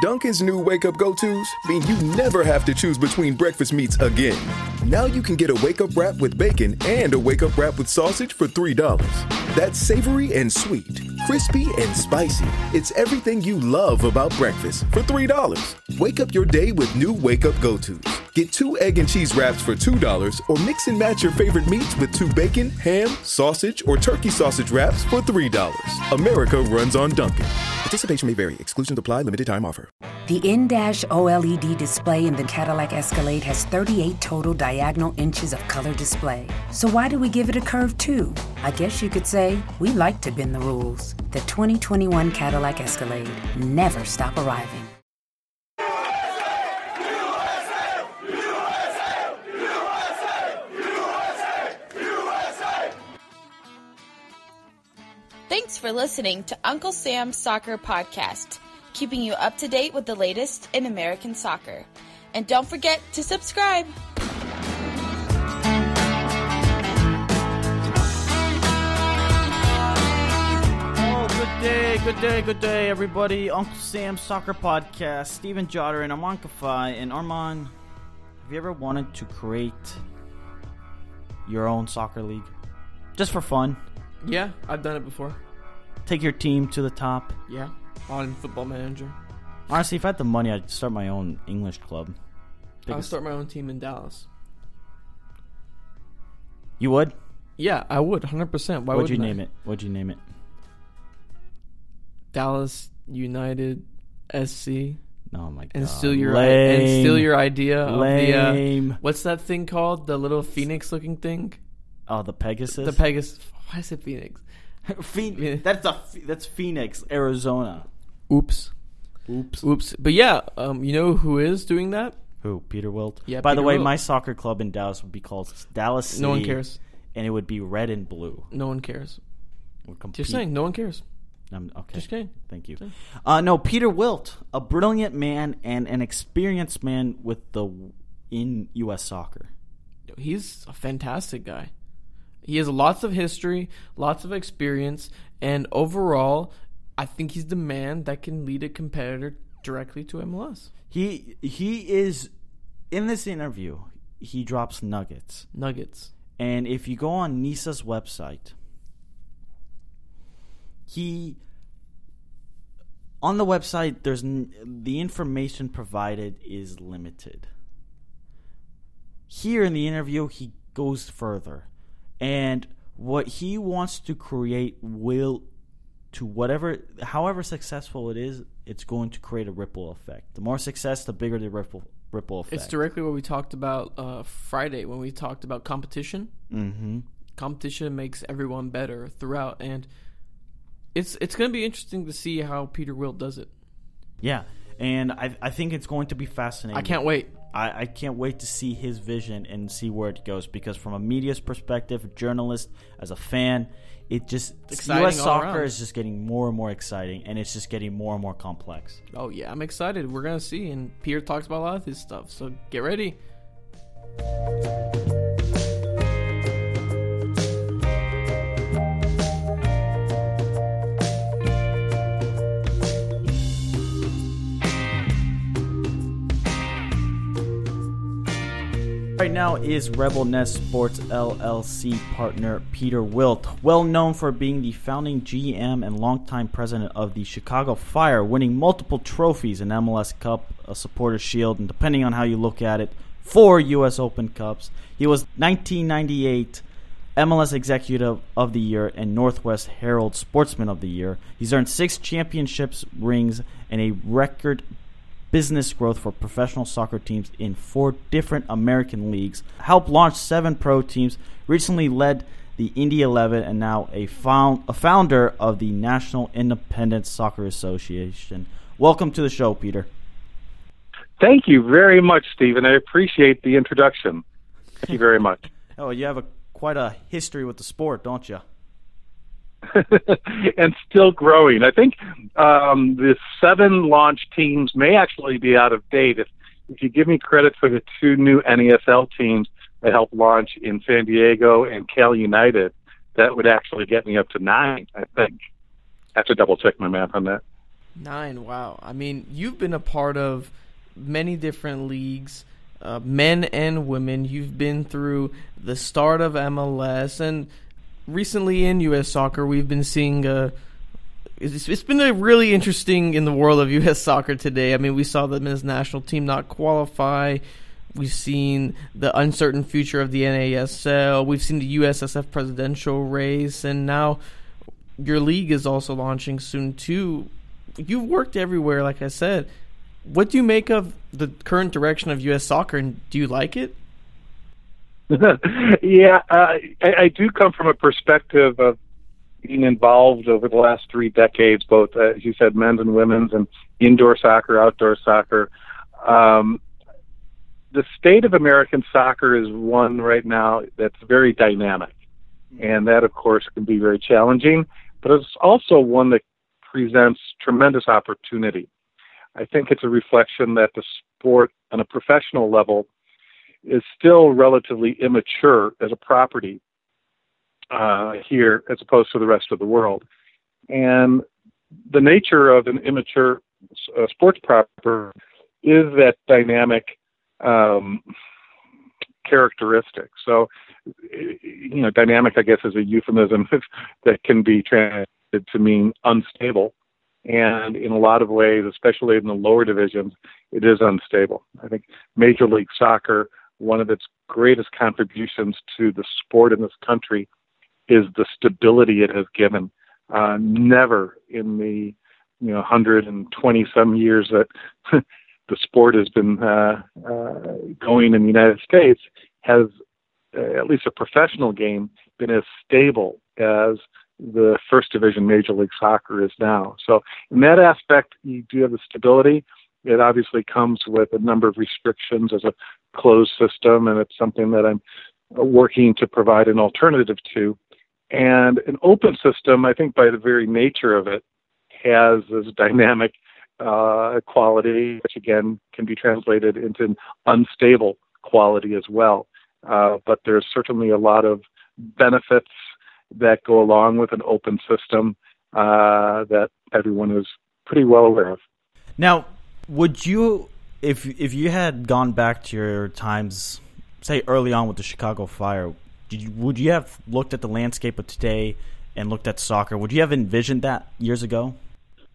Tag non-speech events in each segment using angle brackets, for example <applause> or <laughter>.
Dunkin's new wake up go tos mean you never have to choose between breakfast meats again. Now you can get a wake up wrap with bacon and a wake up wrap with sausage for $3. That's savory and sweet, crispy and spicy. It's everything you love about breakfast for $3. Wake up your day with new wake up go tos. Get two egg and cheese wraps for $2 or mix and match your favorite meats with two bacon, ham, sausage, or turkey sausage wraps for $3. America runs on Dunkin'. Participation may vary. Exclusions apply. Limited time offer. The in-dash OLED display in the Cadillac Escalade has 38 total diagonal inches of color display. So why do we give it a curve too? I guess you could say we like to bend the rules. The 2021 Cadillac Escalade never stop arriving. Thanks for listening to Uncle Sam's Soccer Podcast, keeping you up to date with the latest in American soccer. And don't forget to subscribe. Day, good day, good day, everybody. Uncle Sam Soccer Podcast. Steven Jotter and Armand Kafai. And Armand, have you ever wanted to create your own soccer league? Just for fun? Yeah, I've done it before. Take your team to the top? Yeah, on Football Manager. Honestly, if I had the money, I'd start my own English club. I'll start my own team in Dallas. You would? Yeah, I would, 100%. Why What'd you wouldn't I? name it? What'd you name it? Dallas United SC. Oh my god. And steal your Lame. and steal your idea of the uh, Lame. what's that thing called? The little phoenix looking thing? Oh, the Pegasus? The Pegasus. Why is it Phoenix? <laughs> Phoenix. That's a that's Phoenix, Arizona. Oops. Oops. Oops. But yeah, um, you know who is doing that? Who? Peter Wilt. Yeah, By the way, Wilt. my soccer club in Dallas would be called Dallas City. No one cares. and it would be red and blue. No one cares. We're compete- Just saying, no one cares. Um, okay. Just kidding. Thank you. Uh, no, Peter Wilt, a brilliant man and an experienced man with the in U.S. soccer. He's a fantastic guy. He has lots of history, lots of experience, and overall, I think he's the man that can lead a competitor directly to MLS. He he is in this interview. He drops nuggets, Nuggets. and if you go on Nisa's website, he on the website there's the information provided is limited. Here in the interview, he goes further, and what he wants to create will to whatever however successful it is it's going to create a ripple effect the more success the bigger the ripple ripple effect It's directly what we talked about uh, Friday when we talked about competition. mm-hmm. Competition makes everyone better throughout, and it's it's going to be interesting to see how Peter Wilt does it. yeah and I, I think it's going to be fascinating I can't wait. I, I can't wait to see his vision and see where it goes because from a media's perspective a journalist as a fan it just exciting us soccer around. is just getting more and more exciting and it's just getting more and more complex Oh yeah, I'm excited. We're gonna see, and Peter talks about a lot of his stuff. So get ready. Right now is Rebel Nest Sports LLC partner Peter Wilt, well known for being the founding GM and longtime president of the Chicago Fire, winning multiple trophies an MLS Cup, a Supporter Shield, and depending on how you look at it, four U.S. Open Cups. He was 1998 MLS Executive of the Year and Northwest Herald Sportsman of the Year. He's earned six championships rings and a record business growth for professional soccer teams in four different American leagues, helped launch seven pro teams, recently led the Indy 11, and now a, found, a founder of the National Independent Soccer Association. Welcome to the show, Peter. Thank you very much, Stephen. I appreciate the introduction. Thank you very much. <laughs> Oh, you have a quite a history with the sport, don't you? <laughs> and still growing. I think um, the seven launch teams may actually be out of date. If, if you give me credit for the two new NESL teams that helped launch in San Diego and Cal United, that would actually get me up to nine, I think. I have to double check my math on that. Nine. Wow. I mean, you've been a part of many different leagues, uh, men and women. You've been through the start of MLS, and recently in U.S. soccer, we've been seeing a. It's, it's been a really interesting in the world of <laughs> U.S. soccer today. I mean, we saw the men's national team not qualify. We've seen the uncertain future of the NASL. We've seen the USSF presidential race, and now your league is also launching soon too. You've worked everywhere, like I said. What do you make of the current direction of U.S. soccer, and do you like it? <laughs> yeah, uh, I, I do come from a perspective of being involved over the last three decades, both uh, as you said, men's and women's, and indoor soccer, outdoor soccer. Um, the state of American soccer is one right now that's very dynamic, and that, of course, can be very challenging. But it's also one that presents tremendous opportunity. I think it's a reflection that the sport on a professional level is still relatively immature as a property uh, here as opposed to the rest of the world. And the nature of an immature uh, sports property is that dynamic um, characteristic. So, you know, dynamic, I guess, is a euphemism <laughs> that can be translated to mean unstable. And in a lot of ways, especially in the lower divisions, it is unstable. I think Major League Soccer, one of its greatest contributions to the sport in this country is the stability it has given. Uh, never in the you know 120 some years that <laughs> the sport has been uh, uh, going in the United States has uh, at least a professional game been as stable as the first division Major League Soccer is now. So in that aspect, you do have the stability. It obviously comes with a number of restrictions as a closed system, and it's something that I'm working to provide an alternative to. And an open system, I think by the very nature of it, has this dynamic uh, quality, which again can be translated into an unstable quality as well. Uh, but there's certainly a lot of benefits that go along with an open system uh, that everyone is pretty well aware of. Now, would you, if if you had gone back to your times, say early on with the Chicago Fire, you, would you have looked at the landscape of today and looked at soccer? Would you have envisioned that years ago?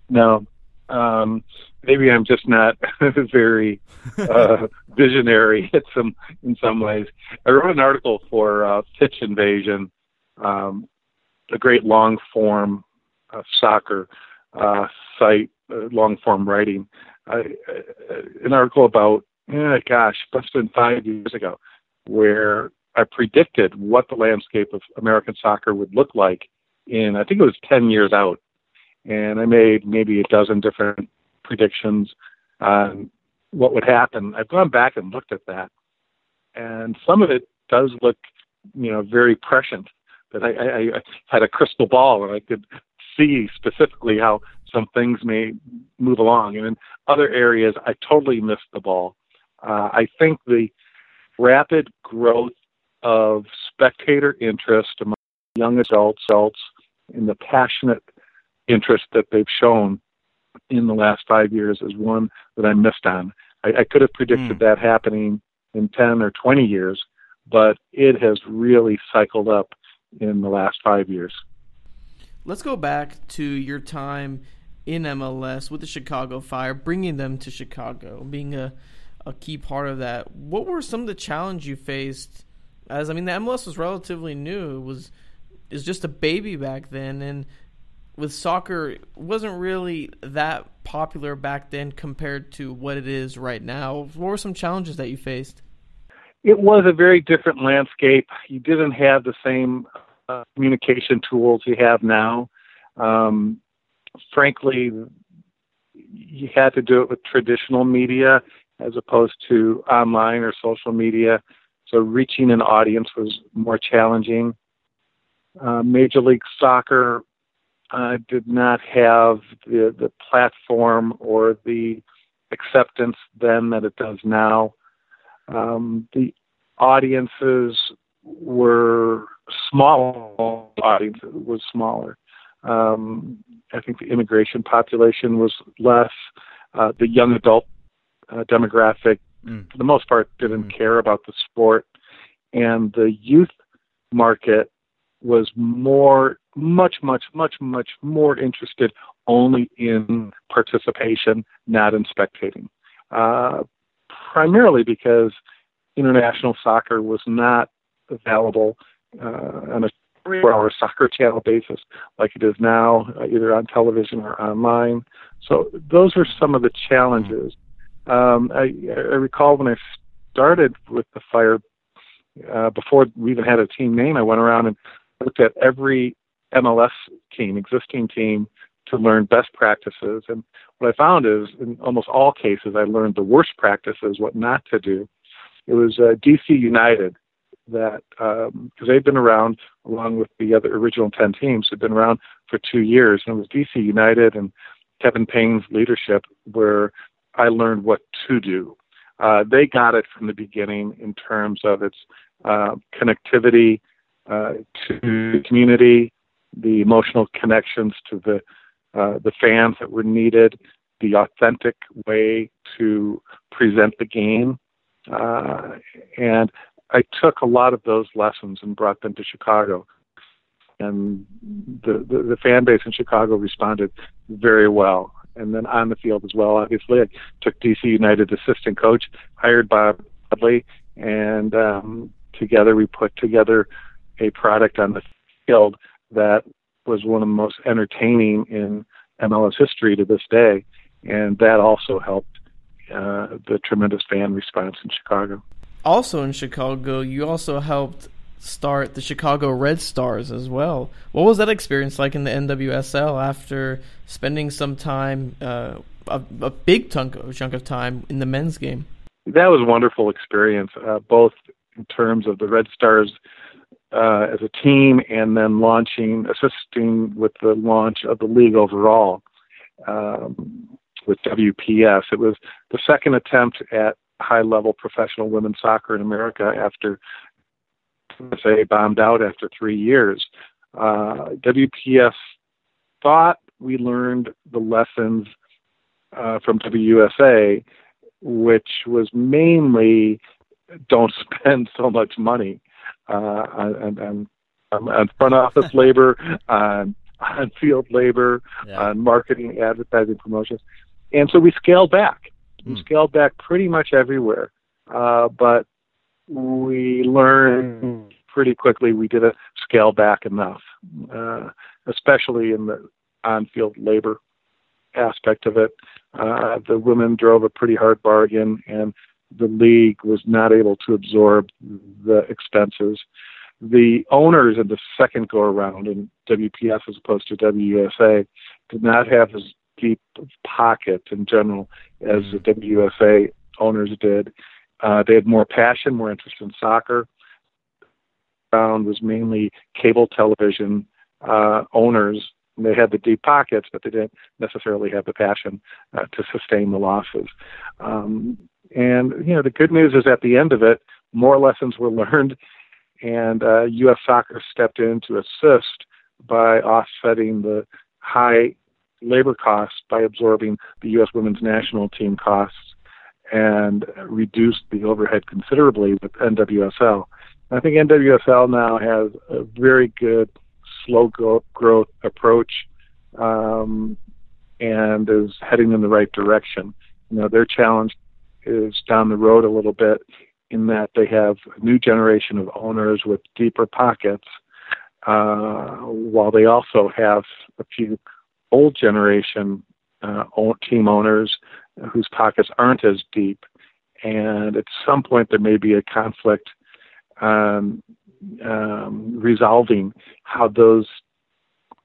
No, um, maybe I'm just not <laughs> very uh, <laughs> visionary in some in some ways. I wrote an article for uh, Pitch Invasion, um, a great long form uh, soccer uh, site, uh, long form writing. I, an article about, eh, gosh, must have been five years ago, where I predicted what the landscape of American soccer would look like in, I think it was 10 years out and I made maybe a dozen different predictions on what would happen. I've gone back and looked at that, and some of it does look, you know, very prescient. That I, I, I had a crystal ball and I could see specifically how some things may move along, and in other areas I totally missed the ball. Uh, I think the rapid growth of spectator interest among young adults, adults in the passionate interest that they've shown in the last five years is one that I missed on. I, I could have predicted mm. that happening in 10 or 20 years, but it has really cycled up in the last five years. Let's go back to your time in MLS with the Chicago Fire, bringing them to Chicago, being a, a key part of that. What were some of the challenges you faced? As I mean, the MLS was relatively new; it was is just a baby back then, and with soccer wasn't really that popular back then compared to what it is right now. What were some challenges that you faced? It was a very different landscape. You didn't have the same uh, communication tools you have now. Um, frankly, you had to do it with traditional media as opposed to online or social media. So reaching an audience was more challenging. Uh, Major League Soccer uh, did not have the, the platform or the acceptance then that it does now. Um, the audiences were small. Audience was smaller. Um, I think the immigration population was less. Uh, the young adult uh, demographic, mm. for the most part, didn't mm. care about the sport, and the youth market was more, much, much, much, much more interested only in participation, not in spectating. Uh, primarily because international soccer was not available uh, on a three-hour soccer channel basis like it is now, uh, either on television or online. So those were some of the challenges. Um, I, I recall when I started with the fire, uh, before we even had a team name, I went around and looked at every MLS team, existing team, to learn best practices. And what I found is, in almost all cases, I learned the worst practices, what not to do. It was uh, DC United that because um, they've been around along with the other original 10 teams have been around for two years. And it was dc united and kevin payne's leadership where i learned what to do. Uh, they got it from the beginning in terms of its uh, connectivity uh, to the community the emotional connections to the uh, the fans that were needed the authentic way to present the game. Uh, and I took a lot of those lessons and brought them to Chicago. And the, the, the fan base in Chicago responded very well. And then on the field as well, obviously, I took DC United assistant coach, hired Bob Bradley, and um, together we put together a product on the field that was one of the most entertaining in MLS history to this day. And that also helped uh, the tremendous fan response in Chicago also in Chicago, you also helped start the Chicago Red Stars as well. What was that experience like in the NWSL after spending some time, uh, a, a, big chunk, chunk of time in the men's game? That was a wonderful experience, uh, both in terms of the Red Stars uh, as a team and then launching, assisting with the launch of the league overall um, with WPS. It was the second attempt at high level professional women's soccer in America after say bombed out after three years. Uh, WPS thought we learned the lessons uh, from WUSA, which was mainly don't <laughs> spend so much money uh, on, on, on front office <laughs> labor, on, on field labor, yeah. on marketing, advertising, promotions. And so we scaled back. We mm. scaled back pretty much everywhere, uh, but we learned pretty quickly we didn't scale back enough, uh, especially in the on-field labor aspect of it. Uh, the women drove a pretty hard bargain, and the league was not able to absorb the expenses. The owners in the second go around in WPS as opposed to WUSA did not have as deep pocket in general as the WUSA owners did. Uh, they had more passion, more interest in soccer. Found was mainly cable television uh, owners. They had the deep pockets, but they didn't necessarily have the passion uh, to sustain the losses. Um, and you know, the good news is at the end of it, more lessons were <laughs> learned, and uh, U.S. Soccer stepped in to assist by offsetting the high labor costs by absorbing the U.S. women's national team costs and reduced the overhead considerably with NWSL. I think NWSL now has a very good slow growth approach um, and is heading in the right direction. You know, their challenge is down the road a little bit in that they have a new generation of owners with deeper pockets, uh, while they also have a few old generation uh, team owners whose pockets aren't as deep. And at some point, there may be a conflict um, um, resolving how those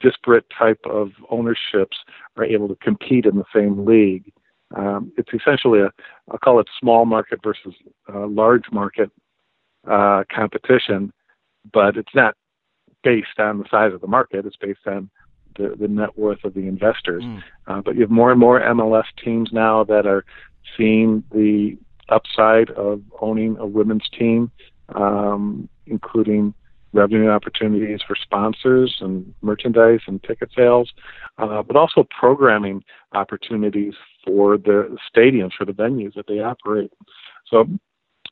disparate type of ownerships are able to compete in the same league. Um, it's essentially a, I'll call it small market versus uh, large market uh, competition, but it's not based on the size of the market. It's based on the, the net worth of the investors. Mm. Uh, but you have more and more MLS teams now that are seeing the upside of owning a women's team, um, including revenue opportunities for sponsors and merchandise and ticket sales, uh, but also programming opportunities for the stadiums, for the venues that they operate. So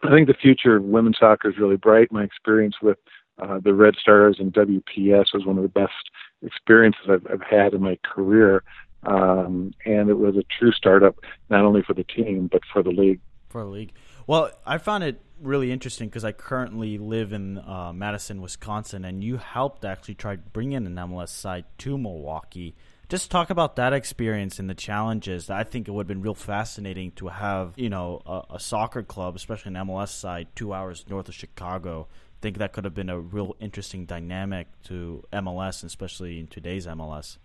I think the future of women's soccer is really bright. My experience with uh, the Red Stars and WPS was one of the best experiences I've, I've had in my career. Um, and it was a true startup, not only for the team, but for the league. For the league. Well, I found it really interesting because I currently live in uh, Madison, Wisconsin, and you helped actually try to bring in an MLS side to Milwaukee. Just talk about that experience and the challenges. I think it would have been real fascinating to have, you know, a, a soccer club, especially an MLS side, two hours north of Chicago. I think that could have been a real interesting dynamic to MLS, especially in today's MLS.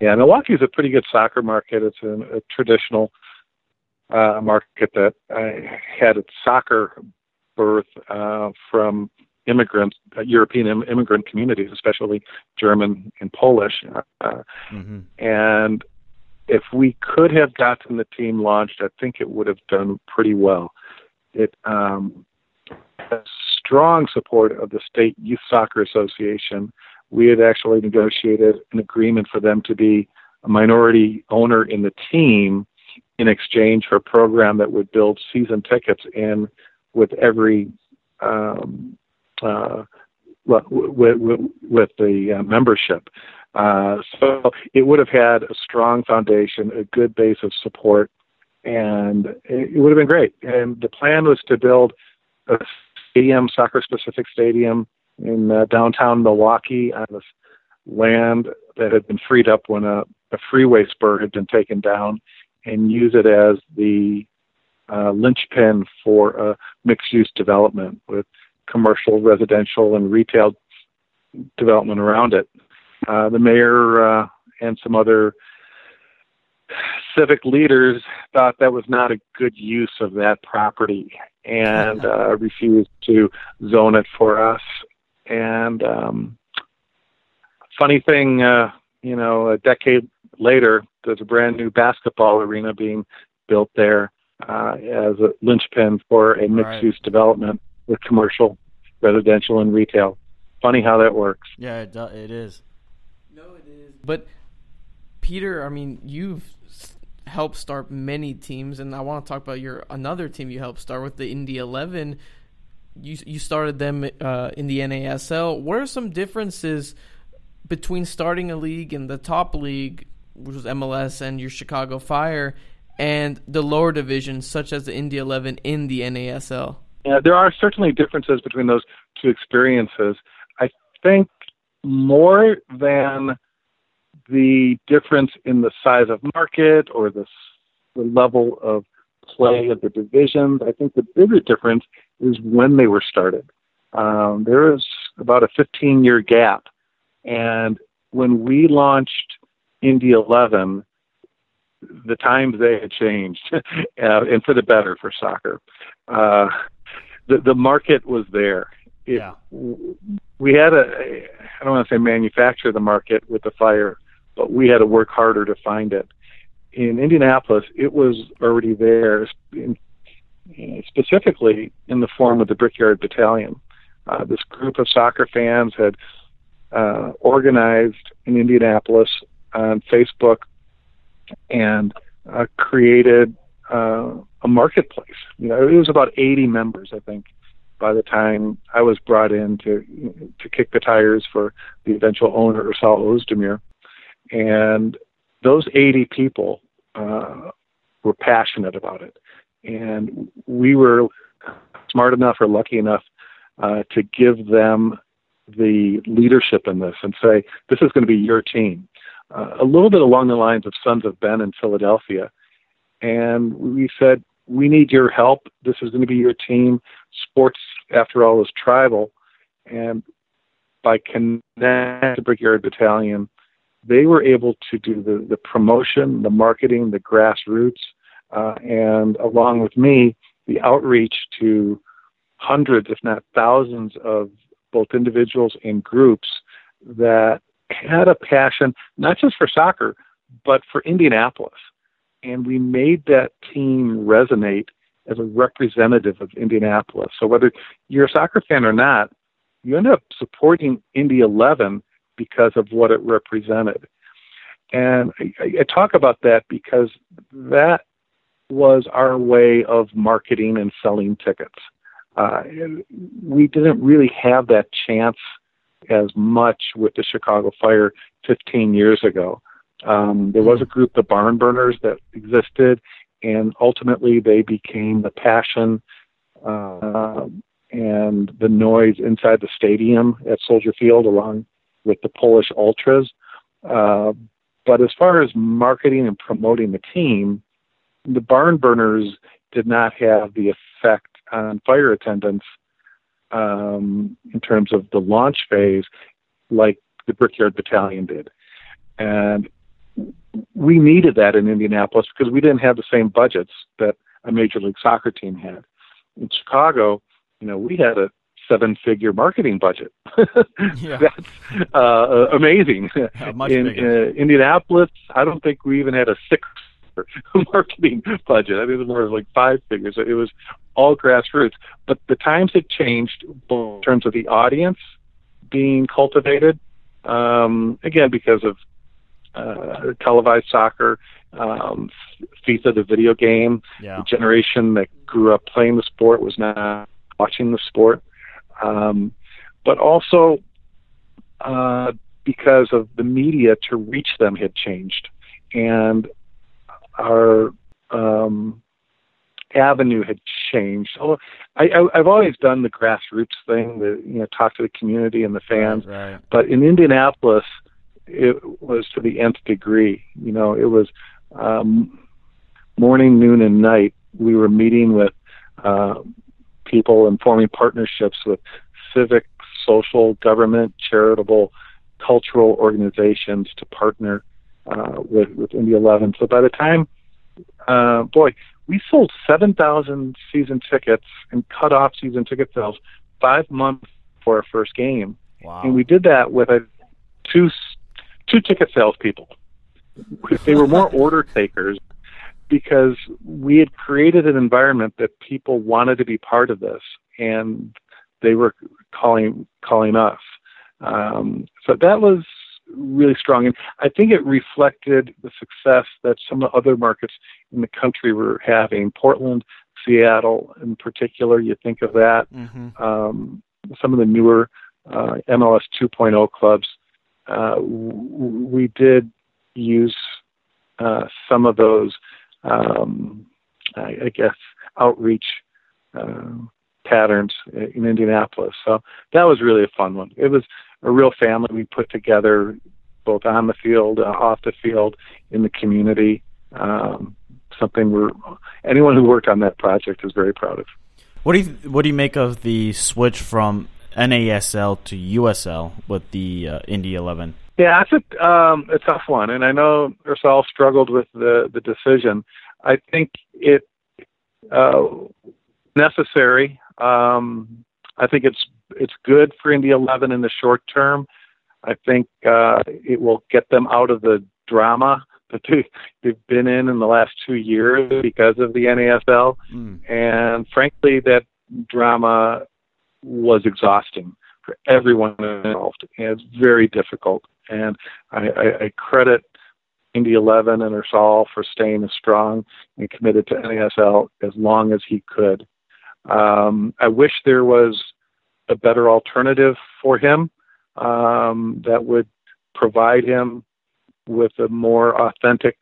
Yeah, Milwaukee is a pretty good soccer market. It's a, a traditional uh, market that uh, had its soccer birth uh, from immigrants, uh, European Im- immigrant communities, especially German and Polish. Uh, mm-hmm. And if we could have gotten the team launched, I think it would have done pretty well. It um, has strong support of the state youth soccer association. We had actually negotiated an agreement for them to be a minority owner in the team in exchange for a program that would build season tickets in with every um, uh, with, with, with the uh, membership. Uh, so it would have had a strong foundation, a good base of support, and it would have been great. And the plan was to build a stadium, soccer-specific stadium in uh, downtown Milwaukee on this land that had been freed up when a, a freeway spur had been taken down, and use it as the uh, linchpin for a mixed-use development with commercial, residential, and retail development around it. Uh, the mayor uh, and some other civic leaders thought that was not a good use of that property and uh, refused to zone it for us. And um, funny thing, uh, you know, a decade later, there's a brand new basketball arena being built there uh, as a linchpin for a mixed use right. development with commercial, residential, and retail. Funny how that works. Yeah, it, do- it is. No, it is. But Peter, I mean, you've helped start many teams, and I want to talk about your another team you helped start with the Indy Eleven. You you started them uh, in the NASL. What are some differences between starting a league in the top league, which was MLS, and your Chicago Fire, and the lower divisions, such as the Indy 11 in the NASL? Yeah, there are certainly differences between those two experiences. I think more than the difference in the size of market or the, the level of play of the divisions, I think the bigger difference is when they were started. Um, there is about a 15 year gap. And when we launched Indy 11, the times they had changed, <laughs> uh, and for the better for soccer. Uh, the the market was there. It, yeah. We had a I don't want to say manufacture the market with the fire, but we had to work harder to find it. In Indianapolis, it was already there, in, specifically in the form of the Brickyard Battalion. Uh, this group of soccer fans had uh, organized in Indianapolis on Facebook and uh, created uh, a marketplace. You know, it was about 80 members, I think, by the time I was brought in to to kick the tires for the eventual owner, Ersal Ozdemir. And those 80 people uh, were passionate about it, and we were smart enough or lucky enough uh, to give them the leadership in this and say, "This is going to be your team." uh, a little bit along the lines of Sons of Ben in Philadelphia. And we said, we need your help. This is going to be your team. Sports, after all, is tribal. And by connecting the Brickyard Battalion, they were able to do the, the promotion, the marketing, the grassroots, uh, and along with me, the outreach to hundreds, if not thousands, of both individuals and groups that had a passion not just for soccer, but for Indianapolis. And we made that team resonate as a representative of Indianapolis. So whether you're a soccer fan or not, you end up supporting Indy 11 because of what it represented. And I, I talk about that because that was our way of marketing and selling tickets. Uh, we didn't really have that chance as much with the Chicago Fire 15 years ago. Um, there was a group, the Barn Burners, that existed, and ultimately they became the passion uh, and the noise inside the stadium at Soldier Field, along with the Polish Ultras. Uh, but as far as marketing and promoting the team, the barn burners did not have the effect on fire attendants um, in terms of the launch phase like the Brickyard Battalion did. And we needed that in Indianapolis because we didn't have the same budgets that a Major League Soccer team had. In Chicago, you know, we had a seven figure marketing budget. <laughs> yeah. That's uh, amazing. <laughs> Yeah, in uh, Indianapolis, I don't think we even had a six <laughs> marketing budget. I think it was more like five figures. It was all grassroots. But the times had changed in terms of the audience being cultivated, um, again, because of uh, televised soccer, um, FIFA, the video game. Yeah. The generation that grew up playing the sport was now watching the sport. Um, but also uh, because of the media to reach them had changed. And our um, avenue had changed. Although I, I, I've always done the grassroots thing, the you know talk to the community and the fans. Right. But in Indianapolis, it was to the nth degree. You know, it was um, morning, noon, and night. We were meeting with uh, people and forming partnerships with civic, social, government, charitable, cultural organizations to partner uh, with with Indy 11. So by the time, uh, boy, we sold 7,000 season tickets and cut off season ticket sales five months for our first game, Wow. and we did that with a two two ticket salespeople. They were more <laughs> order takers because we had created an environment that people wanted to be part of this, and they were calling calling us. Um, so that was really strong, and I think it reflected the success that some of the other markets in the country were having. Portland, Seattle, in particular, you think of that. Mm-hmm. Um, some of the newer uh, MLS 2.0 clubs, uh, w- we did use uh, some of those, um, I, I guess, outreach uh, patterns in Indianapolis. So that was really a fun one. It was a real family we put together, both on the field, uh, off the field, in the community. Um, something we're anyone who worked on that project is very proud of. What do you What do you make of the switch from NASL to USL with the uh, Indy 11? Yeah, that's a um, a tough one, and I know Ersal struggled with the the decision. I think it uh, necessary. Um, I think it's it's good for Indy 11 in the short term. I think uh, it will get them out of the drama <laughs> that they, they've been in in the last two years because of the NASL, Mm. and frankly, that drama was exhausting for everyone involved, and it's very difficult. And I, I, I credit Indy 11 and Ersal for staying as strong and committed to NASL as long as he could. Um, I wish there was a better alternative for him um, that would provide him with a more authentic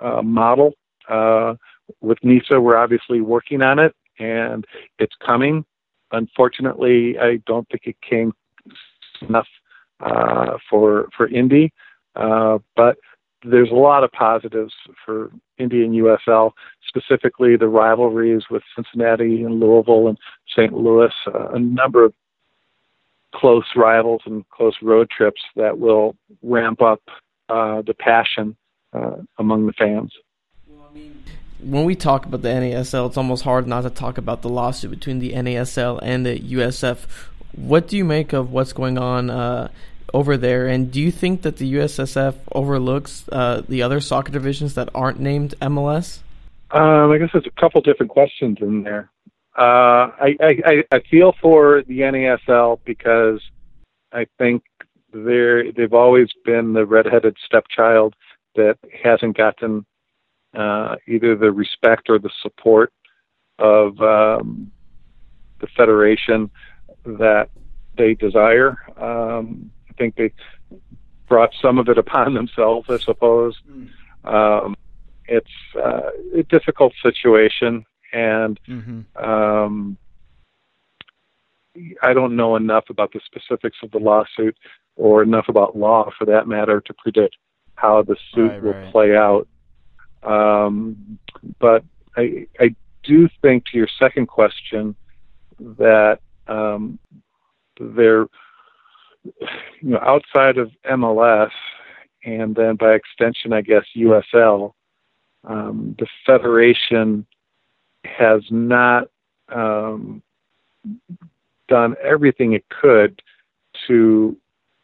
uh, model. Uh, with NISA, we're obviously working on it, and it's coming. Unfortunately, I don't think it came enough uh, for for Indy, uh, but there's a lot of positives for Indy and USL, specifically the rivalries with Cincinnati and Louisville and St. Louis, uh, a number of close rivals and close road trips that will ramp up uh, the passion uh, among the fans. When we talk about the NASL, it's almost hard not to talk about the lawsuit between the NASL and the USF. What do you make of what's going on uh, over there? And do you think that the USSF overlooks uh, the other soccer divisions that aren't named MLS? Um, I guess there's a couple different questions in there. Uh, I, I, I feel for the NASL because I think they're they've always been the redheaded stepchild that hasn't gotten uh, either the respect or the support of um, the federation that they desire. Um, I think they brought some of it upon themselves, I suppose. Um, it's uh, a difficult situation, and Mm-hmm. um, I don't know enough about the specifics of the lawsuit or enough about law, for that matter, to predict how the suit Right, will right. play out. Um, but I, I do think, to your second question, that um, they're you know outside of MLS and then by extension, I guess USL, um, the federation has not um, done everything it could to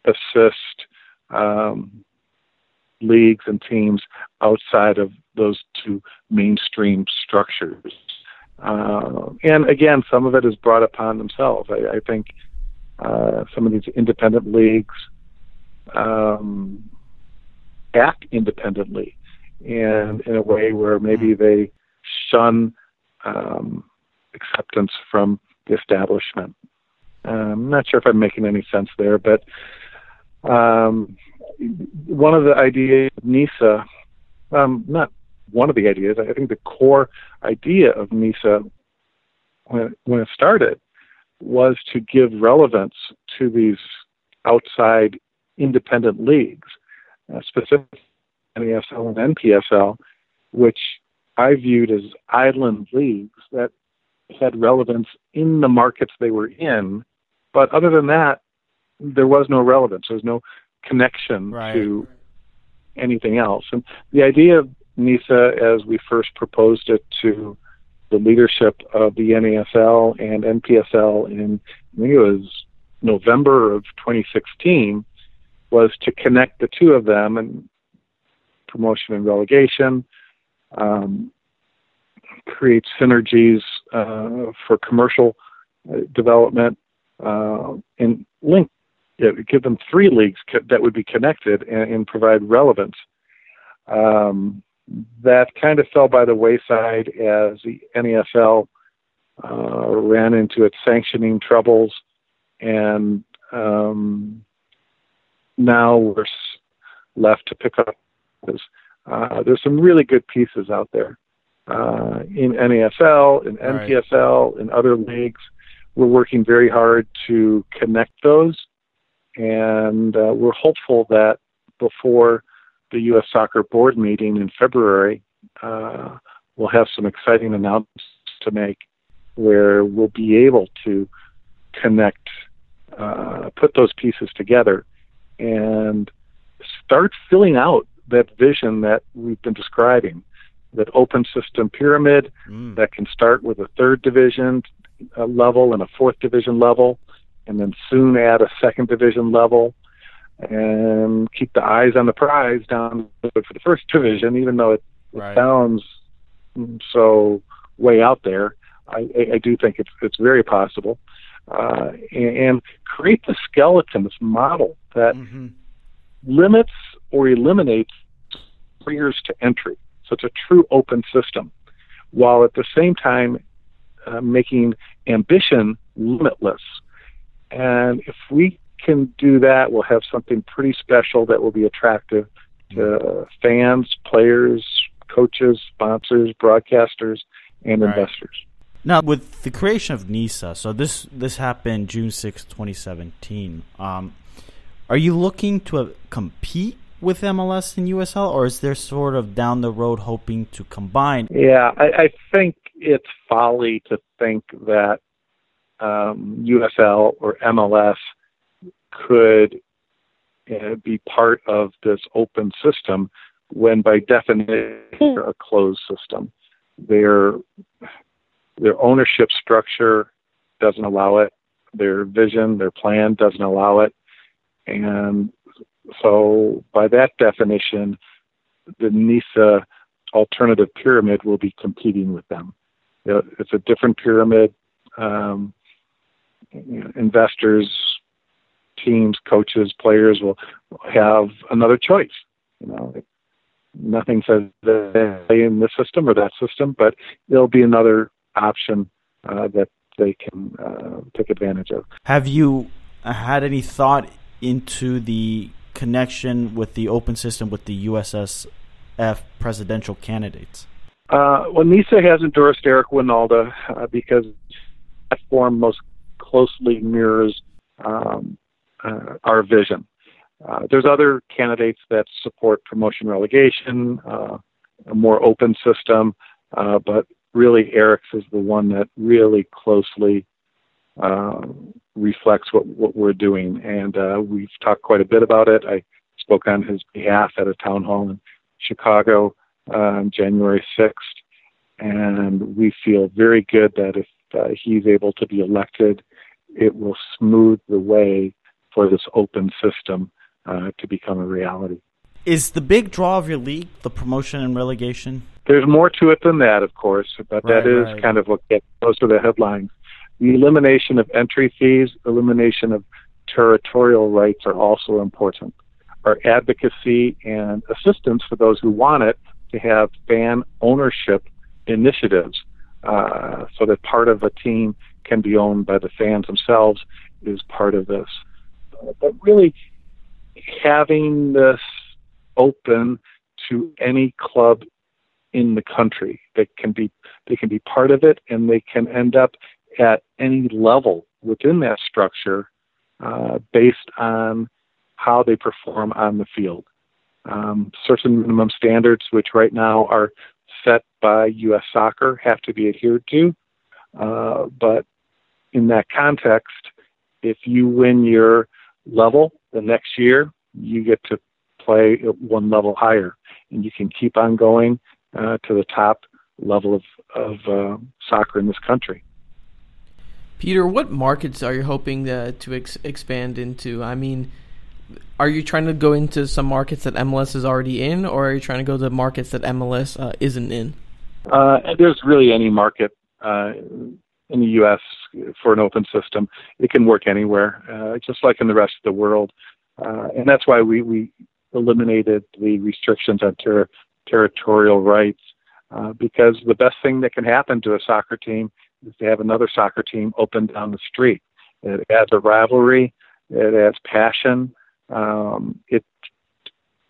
assist um, leagues and teams outside of those two mainstream structures. Uh, and again, some of it is brought upon themselves. I, I think uh, some of these independent leagues um, act independently and in a way where maybe they shun um, acceptance from the establishment. Um, I'm not sure if I'm making any sense there, but um, one of the ideas of NISA, um, not one of the ideas, I think the core idea of NISA when it, when it started was to give relevance to these outside independent leagues, uh, specifically NASL and NPSL, which I viewed as island leagues that had relevance in the markets they were in. But other than that, there was no relevance. There was no connection Right. to anything else. And the idea of NISA, as we first proposed it to the leadership of the NASL and NPSL in, I think it was November of 2016, was to connect the two of them and promotion and relegation, um, create synergies uh, for commercial uh, development, uh, and link, yeah, give them three leagues co- that would be connected and, and provide relevance. Um, that kind of fell by the wayside as the NASL uh, ran into its sanctioning troubles, and um, now we're left to pick up. Uh, there's some really good pieces out there uh, in NASL, in Right. NPSL, in other leagues. We're working very hard to connect those, and uh, we're hopeful that before the U.S. Soccer Board meeting in February, uh, we'll have some exciting announcements to make where we'll be able to connect, uh, put those pieces together, and start filling out that vision that we've been describing that open system pyramid Mm. that can start with a third division uh, level and a fourth division level, and then soon add a second division level, and keep the eyes on the prize down for the first division, even though it, it Right. sounds so way out there. I, I, do think it's it's very possible, uh, and, and create the skeleton, this model that Mhm. limits or eliminates barriers to entry. So it's a true open system, while at the same time uh, making ambition limitless. And if we can do that, we'll have something pretty special that will be attractive to fans, players, coaches, sponsors, broadcasters, and Right. investors. Now, with the creation of NISA, so this this happened June sixth, 2017. Um, are you looking to uh, compete with MLS and USL, or is there sort of down the road hoping to combine? Yeah, I, I think it's folly to think that um, USL or MLS could uh, be part of this open system when, by definition, they're a closed system. Their their ownership structure doesn't allow it. Their vision, their plan doesn't allow it, and so by that definition, the NISA alternative pyramid will be competing with them. It's a different pyramid. Um, investors, teams, coaches, players will have another choice. You know, nothing says they in this system or that system, but there'll be another option uh, that they can uh, take advantage of. Have you had any thought into the connection with the open system with the USSF presidential candidates? Uh, well, NISA has endorsed Eric Wynalda uh, because that form most closely mirrors um, uh, our vision. Uh, there's other candidates that support promotion relegation, uh, a more open system, uh, but really Eric's is the one that really closely uh, reflects what, what we're doing. And uh, we've talked quite a bit about it. I spoke on his behalf at a town hall in Chicago on January 6th. And we feel very good that if he's able to be elected, it will smooth the way for this open system uh, to become a reality. Is the big draw of your league the promotion and relegation? There's more to it than that, of course, but right, that is right. kind of what gets most of the headlines. The elimination of entry fees, elimination of territorial rights are also important. Our advocacy and assistance for those who want it to have fan ownership initiatives uh, so that part of a team can be owned by the fans themselves is part of this. Uh, but really, having this open to any club in the country that can be they can be part of it and they can end up at any level within that structure uh, based on how they perform on the field. Um, certain minimum standards, which right now are set by U.S. Soccer, have to be adhered to. Uh, but in that context, if you win your level the next year, you get to play one level higher, and you can keep on going uh, to the top level of, of uh, soccer in this country. Peter, what markets are you hoping to, to ex- expand into? I mean, are you trying to go into some markets that MLS is already in, or are you trying to go to markets that MLS uh, isn't in? Uh, there's really any market uh, in the U.S. for an open system. It can work anywhere, uh, just like in the rest of the world. Uh, and that's why we, we eliminated the restrictions on ter- territorial rights, uh, because the best thing that can happen to a soccer team is to have another soccer team open down the street. It adds a rivalry, it adds passion, um, it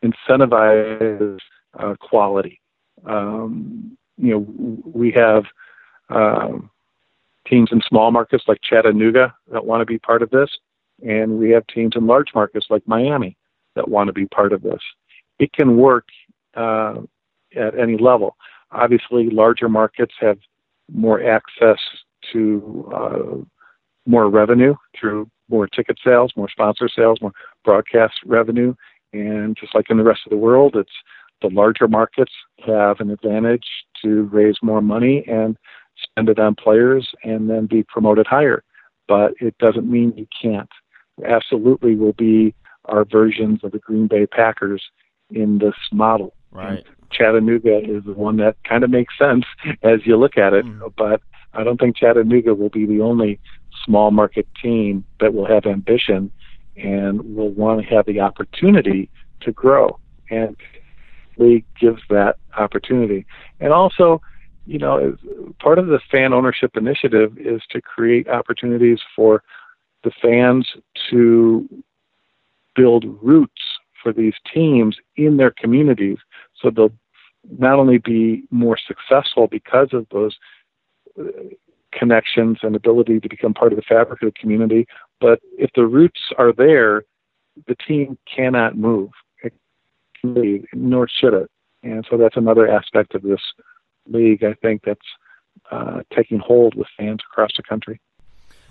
incentivizes uh, quality. Um, you know, we have um, teams in small markets like Chattanooga that want to be part of this, and we have teams in large markets like Miami that want to be part of this. It can work uh, at any level. Obviously, larger markets have more access to uh, more revenue through more ticket sales, more sponsor sales, more broadcast revenue. And just like in the rest of the world, it's the larger markets have an advantage to raise more money and spend it on players and then be promoted higher. But it doesn't mean you can't. Absolutely will be our versions of the Green Bay Packers in this model. Right. And Chattanooga is the one that kind of makes sense <laughs> as you look at it, mm. but I don't think Chattanooga will be the only small market team that will have ambition and will want to have the opportunity to grow. And league gives that opportunity. And also, you know, part of the fan ownership initiative is to create opportunities for the fans to build roots for these teams in their communities so they'll not only be more successful because of those uh, connections and ability to become part of the fabric of the community, but if the roots are there, the team cannot move, nor should it. And so that's another aspect of this league, I think, that's uh, taking hold with fans across the country.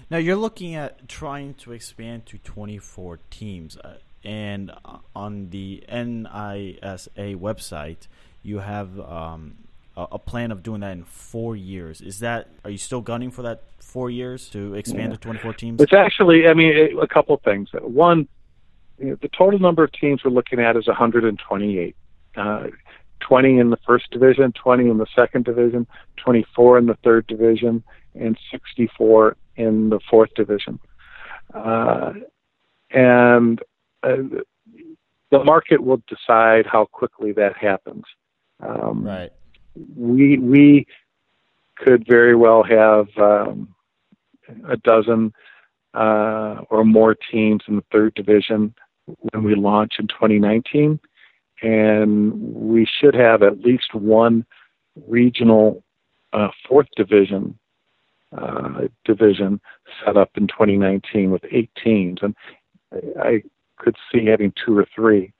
Now you're looking at trying to expand to 24 teams, uh, and on the NISA website, you have um, a, a, plan of doing that in four years. Is that are you still gunning for that four years to expand yeah. to 24 teams? It's actually, I mean, it, a couple of things. One, you know, the total number of teams we're looking at is 128. Uh, 20 in the first division, 20 in the second division, 24 in the third division, and 64 in the fourth division. Uh, and uh, the market will decide how quickly that happens. Um, Right. we we could very well have um, a dozen uh, or more teams in the third division when we launch in 2019, and we should have at least one regional uh, fourth division uh, division set up in 2019 with eight teams, and I could see having two or three.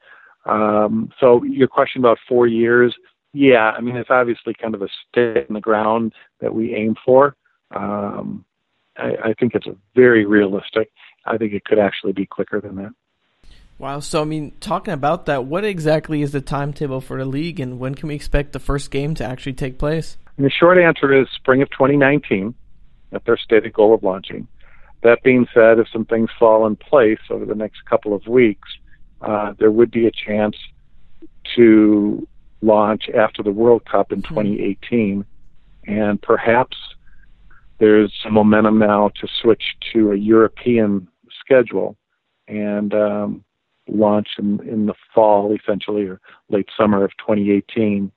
Um, so your question about four years, yeah, I mean it's obviously kind of a stake in the ground that we aim for. Um, I, I think it's very realistic. I think it could actually be quicker than that. Wow. So, I mean, talking about that, what exactly is the timetable for the league, and when can we expect the first game to actually take place? And the short answer is spring of 2019, at their stated goal of launching. That being said, if some things fall in place over the next couple of weeks, uh, there would be a chance to launch after the World Cup in 2018, and perhaps there's some momentum now to switch to a European schedule and um, launch in, in the fall, essentially, or late summer of 2018,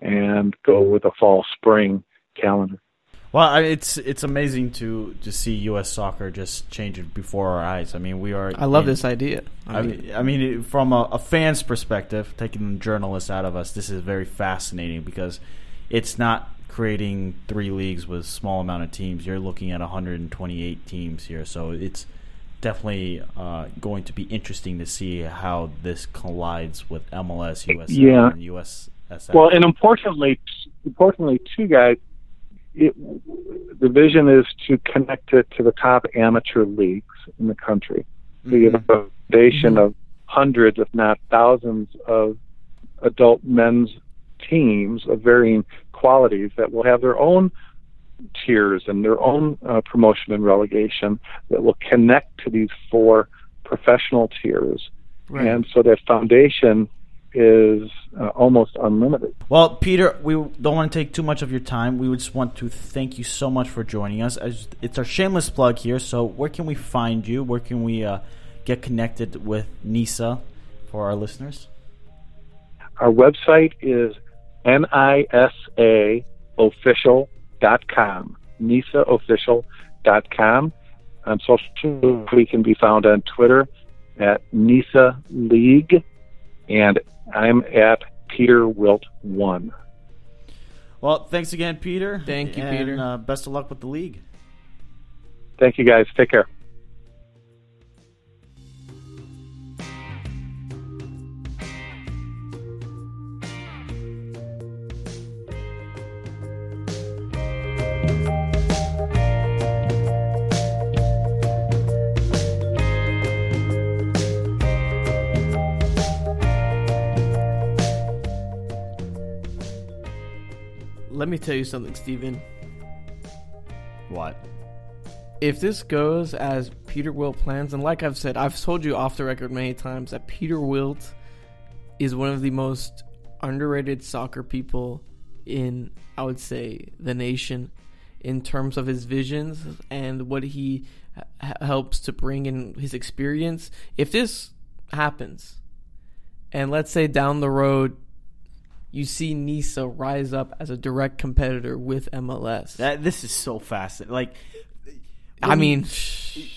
and go with a fall spring calendar. Well, it's it's amazing to to see U.S. soccer just change it before our eyes. I mean, we are. I love in- this idea. I mean, I mean, from a, a fan's perspective, taking the journalists out of us, this is very fascinating because it's not creating three leagues with small amount of teams. You're looking at 128 teams here, so it's definitely uh, going to be interesting to see how this collides with MLS, USL, Yeah. and USSF. Well, and importantly, importantly, too, guys, it, the vision is to connect it to the top amateur leagues in the country. So you have a foundation of hundreds, if not thousands, of adult men's teams of varying qualities that will have their own tiers and their own uh, promotion and relegation that will connect to these four professional tiers. Right. And so that foundation is uh, almost unlimited. Well, Peter, we don't want to take too much of your time. We just want to thank you so much for joining us. As it's our shameless plug here. So, where can we find you? Where can we uh, get connected with NISA for our listeners? Our website is nisaofficial.com. nisaofficial.com. On social, we can be found on Twitter at Nisa League, and I'm at Peter Wilt One. Well, thanks again, Peter. Thank you, and, Peter. Uh, best of luck with the league. Thank you, guys. Take care. Let me tell you something, Steven. What? If this goes as Peter Wilt plans, and like I've said, I've told you off the record many times that Peter Wilt is one of the most underrated soccer people in, I would say, the nation in terms of his visions and what he h- helps to bring in his experience. If this happens, and let's say down the road, you see Nisa rise up as a direct competitor with MLS. That this is so fascinating. Like, I mean,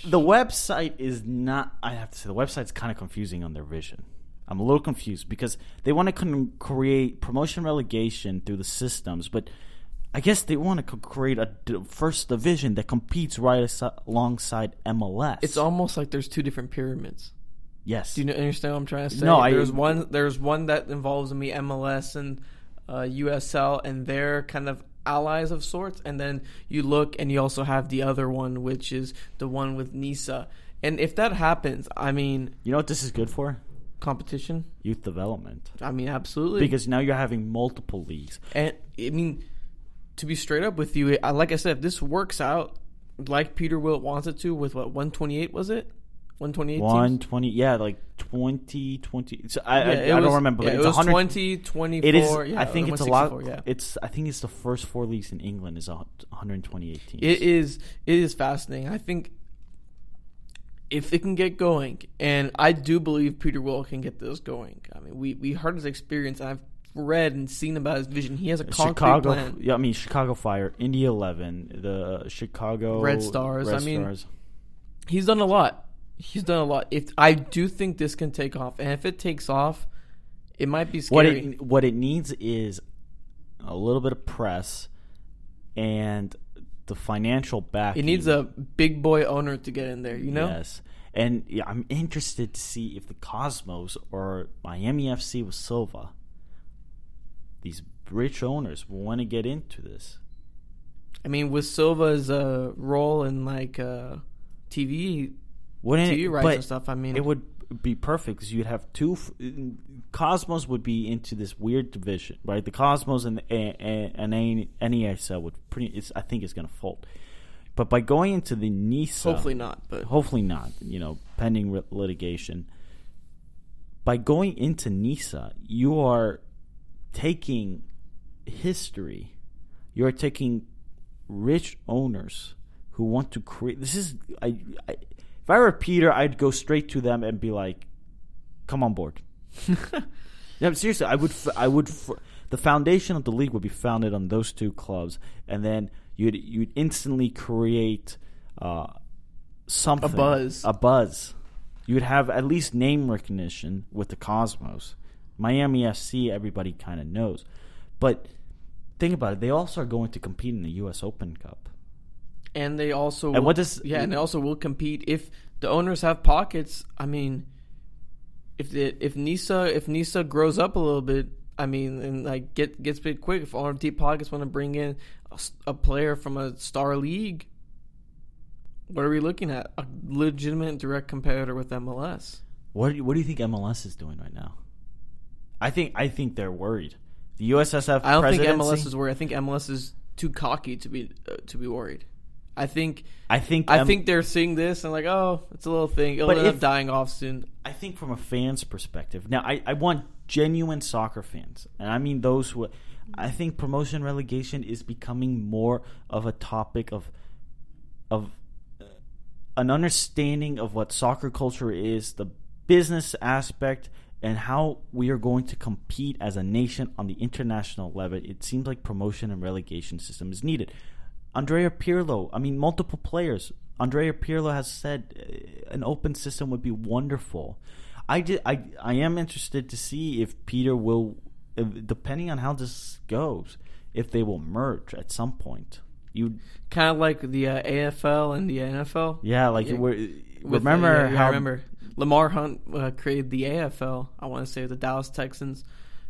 the website is not. I have to say, the website's kind of confusing on their vision. I'm a little confused because they want to con- create promotion relegation through the systems, but I guess they want to create a d- first division that competes right as- alongside MLS. it's almost like there's two different pyramids. Yes. Do you understand what I'm trying to say? No, I- there's one. There's one that involves me MLS and uh, USL, and they're kind of allies of sorts. And then you look, and you also have the other one, which is the one with Nisa. And if that happens, I mean, you know what this is good for? competition. Youth development. I mean, absolutely. Because now you're having multiple leagues. And I mean, to be straight up with you, I, like I said, if this works out like Peter Wilt wants it to, with what 128 was it? One twenty eight. One twenty, yeah, like twenty twenty. So I, Yeah, I, I was- don't remember. Yeah, but it it's was 100 20, 24. It is. Yeah, I think it's a lot. Yeah. It's. I think it's the first four leagues in England is a 128 teams. It is it is fascinating. I think if it can get going, and I do believe Peter Wilt can get this going. I mean, we we heard his experience, and I've read and seen about his vision. He has a concrete Chicago. plan. Yeah, I mean Chicago Fire, Indy Eleven, the Chicago Red Stars, Red I mean, Stars. He's done a lot. He's done a lot. If I do think this can take off, and if it takes off, it might be what scary. it what it needs is a little bit of press and the financial back. it needs a big boy owner to get in there. You know, Yes. And yeah, I'm interested to see if the Cosmos or Miami FC with Silva, these rich owners, will want to get into this. I mean, with Silva's uh, role in like uh, TV Wouldn't rights but and stuff. I mean, it would be perfect because you'd have two. f- Cosmos would be into this weird division, right? The Cosmos and and, and NASL would pretty. It's, I think it's going to fold. But by going into the NISA, hopefully not. But hopefully not, you know, pending litigation. By going into NISA, you are taking history. You're taking rich owners who want to create. This is, I, I, if I were Peter, I'd go straight to them and be like, "Come on board." <laughs> yeah, seriously, I would. f- I would. f- The foundation of the league would be founded on those two clubs, and then you'd you'd instantly create uh, something buzz. A buzz. You would have at least name recognition with the Cosmos. Miami FC, everybody kind of knows, but think about it. They also are going to compete in the U.S. Open Cup. And they also And will- what does- yeah, and they also will compete if the owners have pockets. I mean, if the, if Nisa if Nisa grows up a little bit, I mean, and like get gets big quick. If all deep pockets want to bring in a player from a star league, what are we looking at? A legitimate direct competitor with MLS. What do you, what do you think MLS is doing right now? I think I think they're worried. The USSF. I don't think MLS is worried. I think MLS is too cocky to be uh, to be worried. I think I think. I M- think they're seeing this and like, oh, it's a little thing. It'll But end up dying off soon. I think from a fan's perspective. Now, I, I want genuine soccer fans, and I mean those who. I think promotion relegation is becoming more of a topic of of uh, an understanding of what soccer culture is, the business aspect, and how we are going to compete as a nation on the international level. It seems like promotion and relegation system is needed. Andrea Pirlo, I mean, multiple players. Andrea Pirlo has said uh, an open system would be wonderful. I, did, I, I am interested to see if Peter will, if, depending on how this goes, if they will merge at some point. You, kind of like the uh, AFL and the NFL. yeah, like Yeah, remember uh, yeah, yeah, how I remember Lamar Hunt uh, created the AFL. I want to say the Dallas Texans,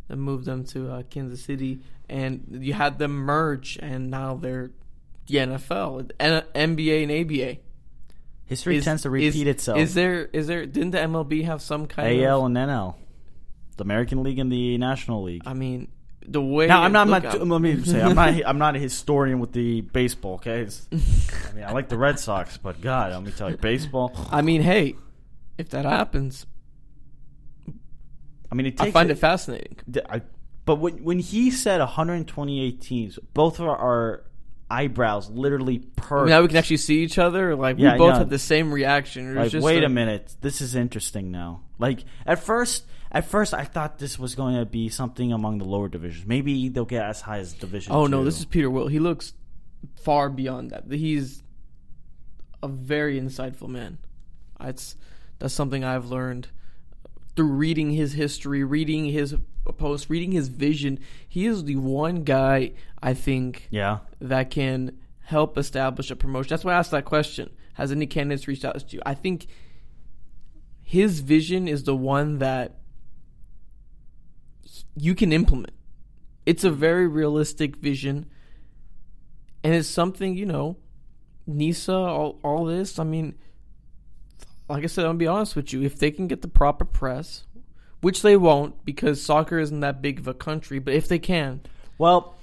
then moved them to uh, Kansas City, and you had them merge, and now they're the NFL, NBA, and ABA. history Is- tends to is- repeat itself. Is there? Is there? Didn't the MLB have some kind AL of? AL and NL, the American League and the National League. I mean, the way. Now I'm not. I'm not let me say I'm not. <laughs> I'm not a historian with the baseball. Okay, I mean I like the Red Sox, but God, let me tell you, baseball. I mean, hey, if that happens, I mean, it I find a- it fascinating. I, but when when he said 128 teams, both of our eyebrows literally perked. Now we can actually see each other. Like Yeah, we both yeah. had the same reaction. It was like, just wait a- minute, this is interesting now. Like at first, at first I thought this was going to be something among the lower divisions. Maybe they'll get as high as division. Oh no, two. this is Peter Wilt. He looks far beyond that. He's a very insightful man. It's that's something I've learned through reading his history, reading his posts, reading his vision. He is the one guy I think yeah. that can help establish a promotion. That's why I asked that question. Has any candidates reached out to you? I think his vision is the one that you can implement. It's a very realistic vision, and it's something you know. Nisa, all, all this. I mean, like I said, I'll be honest with you. If they can get the proper press, which they won't because soccer isn't that big of a country, but if they can, Well,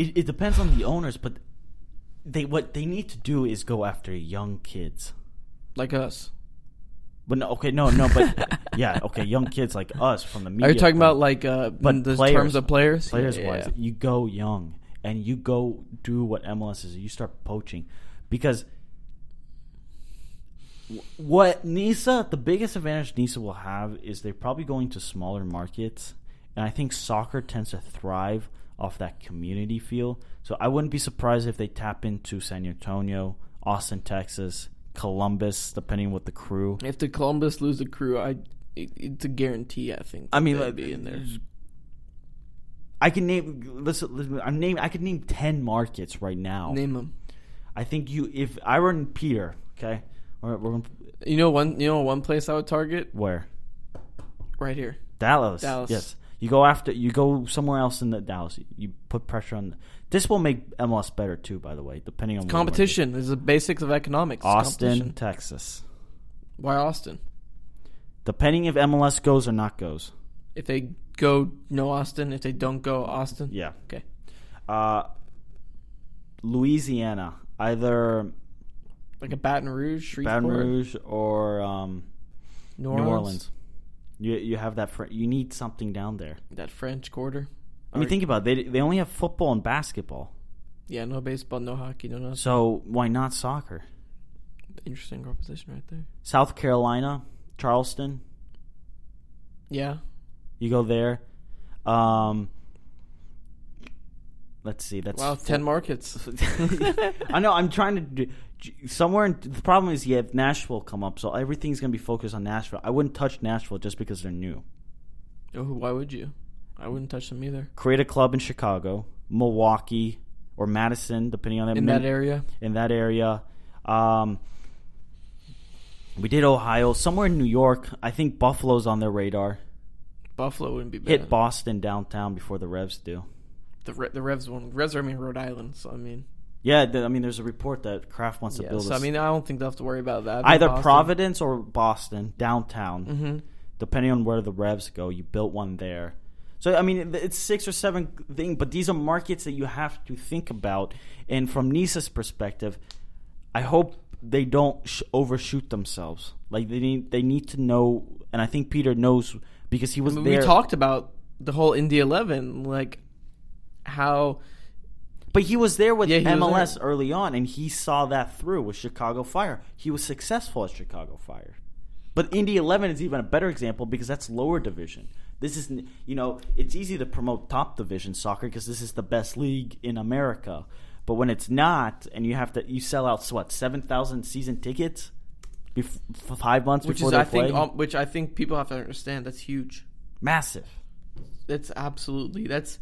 it, it depends on the owners, but they what they need to do is go after young kids. like us, But no, okay, no, no, but <laughs> yeah, okay, young kids like us from the media. Are you talking but about like uh, but the players- terms of players? players Yeah, wise? You go young and you go do what MLS is. You start poaching because what Nisa, the biggest advantage Nisa will have is they're probably going to smaller markets, and I think soccer tends to thrive off that community feel. So I wouldn't be surprised if they tap into San Antonio, Austin, Texas, Columbus, depending on what the crew. If the Columbus lose the crew, I it, it's a guarantee. I think. I mean, like, be in there. I can name. Listen, listen, I'm name. I could name ten markets right now. Name them. I think you. If I were in Peter, okay, we're, we're gonna- You know one. You know one place I would target where right here. Dallas. Dallas. Yes. You go after. You go somewhere else in the Dallas. You put pressure on. This will make MLS better too. By the way, depending on Competition is the basics of economics. Austin, Texas. Why Austin? Depending if MLS goes or not goes. If they go, no Austin. If they don't go, Austin. Yeah. Okay. Uh, Louisiana, either Like a Baton Rouge, Shreveport, Baton Rouge or um, New New Orleans. You you have that. Fr- you need something down there. That French Quarter. I mean, think about it. They they only have football and basketball. Yeah, no baseball, no hockey, no nothing. So why not soccer? Interesting proposition right there. South Carolina, Charleston. Yeah. You go there. Um, let's see. That's Wow, four- ten markets. <laughs> I know. I'm trying to do somewhere. In, the problem is you have Nashville come up, so everything's gonna be focused on Nashville. I wouldn't touch Nashville just because they're new. Oh, why would you? I wouldn't touch them either. Create a club in Chicago, Milwaukee, or Madison, depending on that In that area, in that area. Um, we did Ohio, somewhere in New York. I think Buffalo's on their radar. Buffalo wouldn't be bad. Hit Boston downtown before the Revs do. The Re- the Revs one. Revs are I mean Rhode Island, so I mean, Yeah, th- I mean, there's a report that Kraft wants to yeah. build So a I mean, I don't think they'll have to worry about that. Either Boston- Providence or Boston downtown, Mhm. depending on where the Revs go. You built one there, so I mean it- it's six or seven thing, but these are markets that you have to think about. And from Nisa's perspective, I hope they don't sh- overshoot themselves. Like they need they need to know, and I think Peter knows because he was I mean, there. we talked about the whole Indy Eleven, like how But he was there with Yeah, he was MLS there. early on, and he saw that through with Chicago Fire. He was successful at Chicago Fire. But Indy 11 is even a better example because that's lower division. This is, you know, it's easy to promote top division soccer because this is the best league in America. But when it's not, and you have to, you sell out what seven thousand season tickets, bef- f- five months which before is they I play. think um, which I think people have to understand. That's huge. Massive. That's absolutely that's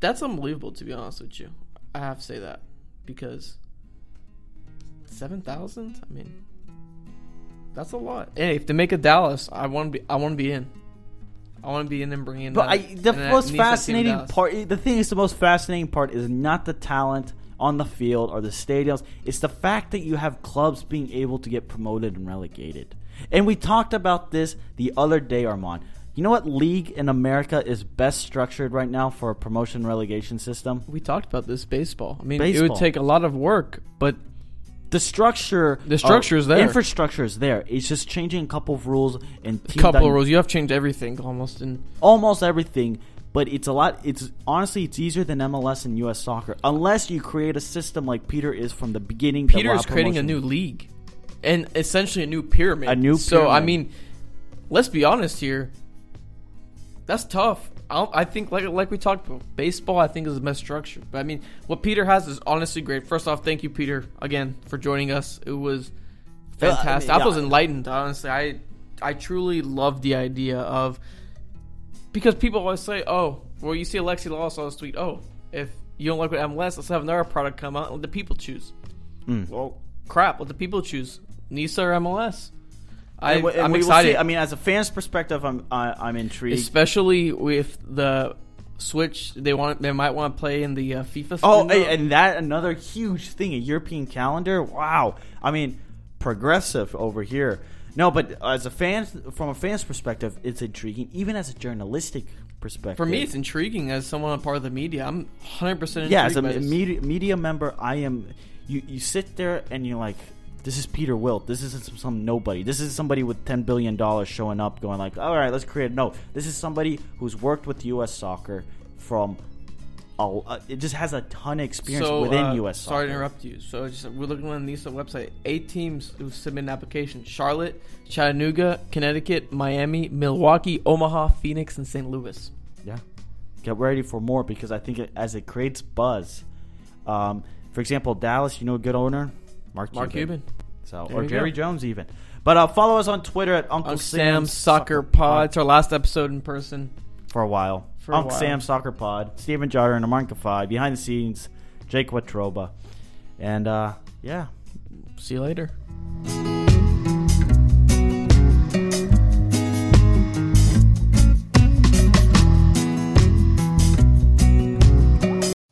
that's unbelievable to be honest with you. I have to say that because seven thousand. I mean, that's a lot. Hey, if they make a Dallas, I want to be. I want to be in. I want to be in and bring in. But I, the most fascinating part, eh, the thing is, the most fascinating part is not the talent on the field or the stadiums. It's the fact that you have clubs being able to get promoted and relegated. And we talked about this the other day, Armand. You know what league in America is best structured right now for a promotion relegation system? We talked about this baseball. I mean, it would take a lot of work, but The structure, The structure is there. Infrastructure is there. It's just changing a couple of rules and a couple dy- of rules. You have changed everything almost. And almost everything. But it's a lot. It's honestly, it's easier than MLS and U.S. soccer, unless you create a system like Peter is from the beginning. Peter is creating a new league, and essentially a new pyramid. A new So I mean, let's be honest here. That's tough. I, don't- I think like like we talked about, baseball. I think is the best structure. But I mean, what Peter has is honestly great. First off, thank you, Peter, again for joining us. It was Uh, I mean, fantastic. I, was enlightened. Honestly, I I truly love the idea of because people always say, "Oh, well, you see Alexi Lalas on the tweet. Oh, if you don't like what MLS, let's have another product come out. and Let the people choose." Mm. Well, crap. Let the people choose. Nisa or MLS. I, And and I'm excited, see. I mean, as a fan's perspective, I'm I, I'm intrigued. especially with the switch. They want. They might want to play in the uh, FIFA. oh, hey, and that another huge thing, a European calendar. Wow. I mean, progressive over here. No, but as a fan, from a fan's perspective, it's intriguing. Even as a journalistic perspective, for me, it's intriguing as someone a part of the media. I'm 100 percent yeah, as a media, media member, I am. You you sit there and you're like, This is Peter Wilt. This isn't some, some nobody. This is somebody with ten billion dollars showing up, going like, "All right, let's create." No, this is somebody who's worked with U.S. Soccer from. Oh, uh, it just has a ton of experience So, within uh, U.S. Soccer. Sorry to interrupt you. So just, we're looking on the NISA website. Eight teams who submit an application: Charlotte, Chattanooga, Connecticut, Miami, Milwaukee, Omaha, Phoenix, and St. Louis. Yeah. Get ready for more because I think it, as it creates buzz. Um, for example, Dallas, you know, a good owner, Mark Mark Cuban. So There or you Jerry go. Jones even. But uh, follow us on Twitter at Uncle, Uncle Sam's Soccer Pod. It's our last episode in person. for a while. For a Uncle while. Sam Soccer Pod, Steven Jarder and Armand Kafai, behind the scenes, Jake Watroba. And uh, yeah, See you later.